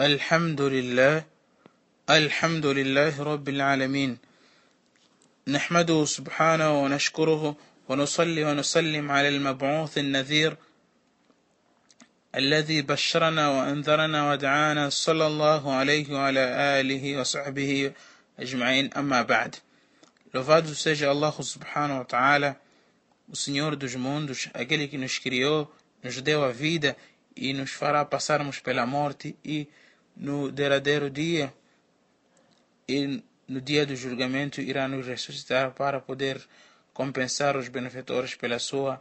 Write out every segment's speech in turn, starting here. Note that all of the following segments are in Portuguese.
الحمد لله الحمد لله رب العالمين نحمده سبحانه ونشكره ونصلي ونسلم على المبعوث النذير الذي بشرنا وأنذرنا ودعانا صلى الله عليه وعلى آله وصحبه أجمعين أما بعد Louvado seja Allah subhanahu wa ta'ala, o Senhor dos mundos, aquele que nos criou, nos deu a vida e nos fará passarmos pela morte e no derradeiro dia e no dia do julgamento irá nos ressuscitar para poder compensar os benfeitores pela sua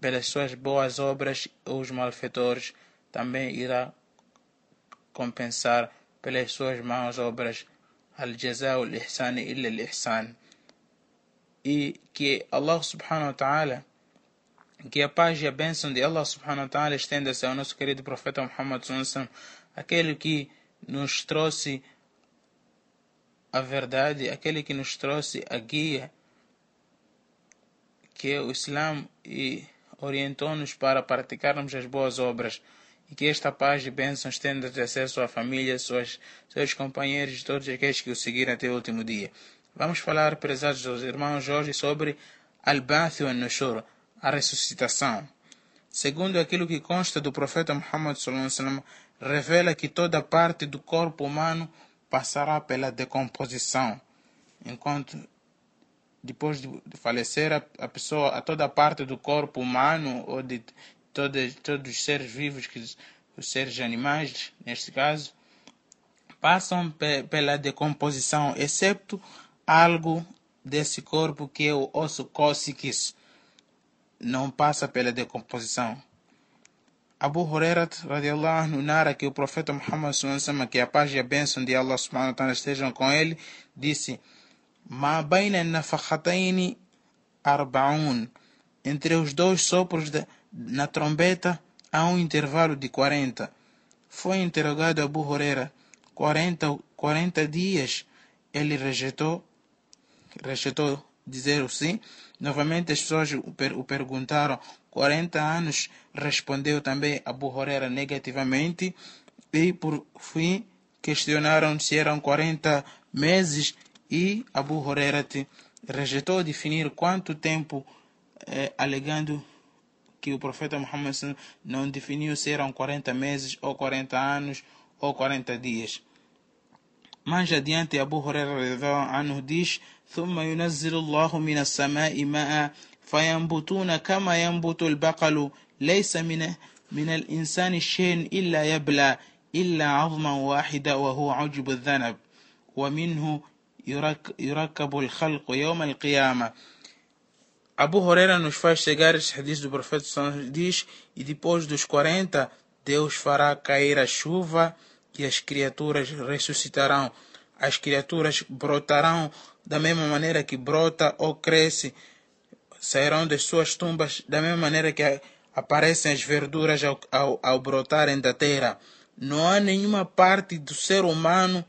pelas suas boas obras os malfeitores também irá compensar pelas suas más obras. Al-jazaa al-ihsan illa al-ihsan e que Allah subhanahu wa ta'ala que a paz e a bênção de Allah subhanahu wa ta'ala estenda-se ao nosso querido profeta Muhammad sallallahu aquele que nos trouxe a verdade, aquele que nos trouxe a guia, que é o Islã e orientou-nos para praticarmos as boas obras e que esta paz e bênção estenda-se a sua família, suas, seus companheiros e todos aqueles que o seguiram até o último dia. Vamos falar, prezados irmãos, hoje sobre Al-Bath e Nushur, a ressuscitação. Segundo aquilo que consta do profeta Muhammad sallallahu revela que toda parte do corpo humano passará pela decomposição, enquanto depois de falecer a, pessoa, a toda parte do corpo humano ou de todos, todos os seres vivos, que, os seres animais, neste caso, passam pe, pela decomposição, exceto algo desse corpo que é o osso cóccix, não passa pela decomposição. Abu Huraira radiallahu anhu narra que o profeta Muhammad sallallahu que a paz e a bênção de Allah subhanahu wa ta'ala estejam com ele, disse: "Ma baina nafakhatayn arba'un" Entre os dois sopros de, na trombeta há um intervalo de 40. Foi interrogado Abu Huraira 40, 40 dias. Ele rejeitou, rejeitou dizer sim. Novamente as pessoas o, per, o perguntaram 40 anos, respondeu também Abu Huraira negativamente e por fim questionaram se eram 40 meses e Abu Huraira rejeitou definir quanto tempo, eh, alegando que o profeta Muhammad não definiu se eram 40 meses ou 40 anos ou 40 dias. Mais adiante, Abu Huraira diz: ثم ينزل الله من السماء ماء فينبتون كما ينبت البقل. ليس من من الإنسان شيء إلا يبلى إلا عظما واحدة وهو عجب الذنب. ومنه يركب الخلق يوم القيامة. Abu Huraira nos faz chegar este hadith do profeta diz e depois dos 40 Deus fará cair a chuva e as criaturas ressuscitarão. As criaturas brotarão da mesma maneira que brota ou cresce sairão das suas tumbas da mesma maneira que aparecem as verduras ao, ao, ao brotarem da terra. Não há nenhuma parte do ser humano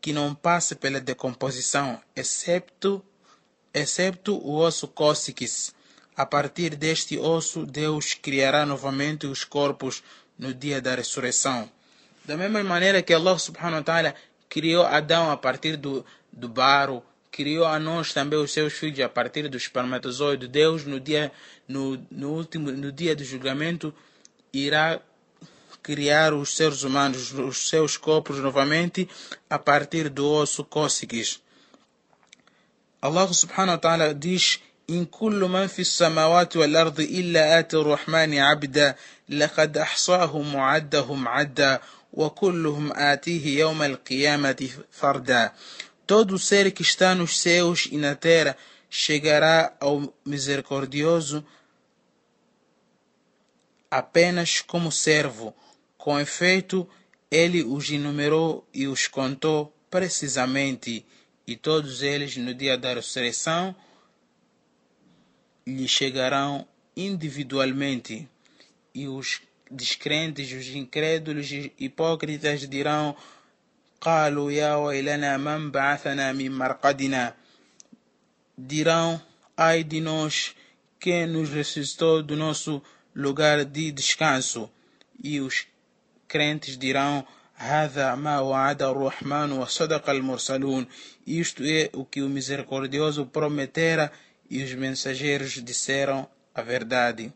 que não passe pela decomposição, excepto, excepto o osso cóccix. A partir deste osso, Deus criará novamente os corpos no dia da ressurreição. Da mesma maneira que Allah subhanahu wa ta'ala criou Adão a partir do, do barro, criou a nós também os seus filhos a partir do espermatozoide. Deus no dia no, no último no dia do julgamento irá criar os seres humanos, os seus corpos novamente a partir do osso cóccix. Allah subhanahu wa ta'ala diz إن كل من في السماوات والأرض إلا آتي الرحمن عبدا لقد أحصاهم وعدهم عدا وكلهم آتيه يوم القيامة فردا Todo ser que está nos céus e na terra chegará ao misericordioso apenas como servo. Com efeito, ele os enumerou e os contou precisamente, e todos eles, no dia da ressurreição, lhe chegarão individualmente, e os descrentes, os incrédulos e hipócritas dirão قالوا يا ويلنا من بعثنا من مرقدنا dirão ai de nós quem nos ressuscitou do nosso lugar de descanso e os crentes dirão هذا ما وعد الرحمن وصدق المرسلون isto é o que o misericordioso prometera e os mensageiros disseram a verdade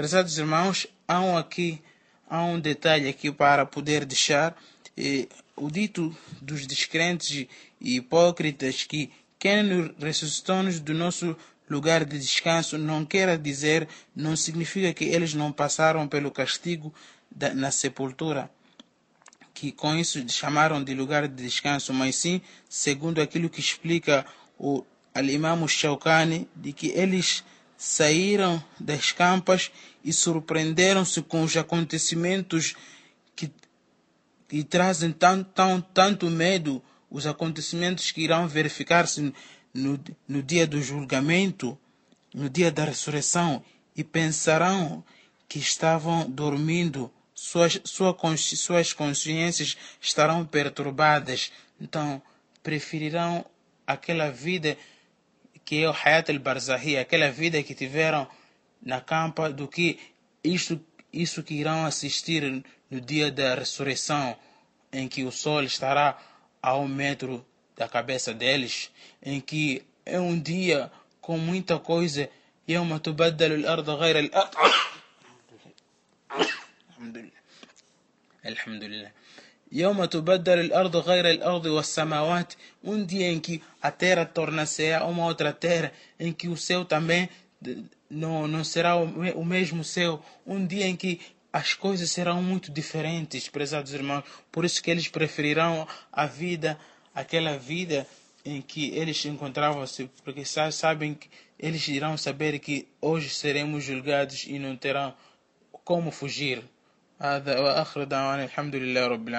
prezados irmãos há um aqui há um detalhe aqui para poder deixar o dito dos descrentes e hipócritas que quem nos ressuscitou-nos do nosso lugar de descanso não quer dizer, não significa que eles não passaram pelo castigo da, na sepultura, que com isso chamaram de lugar de descanso, mas sim, segundo aquilo que explica o Al-Imam de que eles saíram das campas e surpreenderam-se com os acontecimentos que, que trazem tão, tão, tanto medo, os acontecimentos que irão verificar-se no, no dia do julgamento, no dia da ressurreição, e pensarão que estavam dormindo, suas, sua, suas consciências estarão perturbadas. Então, preferirão aquela vida que é o Hayat al-Barzahi, aquela vida que tiveram na campa, do que isto, isso que irão assistir no dia da ressurreição, em que o sol estará a um metro da cabeça deles, em que é um dia com muita coisa. يوم تبدل الأرض غير الأرض الحمد لله الحمد لله يوم تبدل الأرض غير الأرض والسماوات um dia em que a terra torna-se uma outra terra em que o céu também não, não será o mesmo céu um dia em que as coisas serão muito diferentes prezados irmãos por isso que eles preferirão a vida aquela vida em que eles encontravam-se, porque sabem que eles irão saber que hoje seremos julgados e não terão como fugir. هذا وآخر دعوانا الحمد لله رب العالمين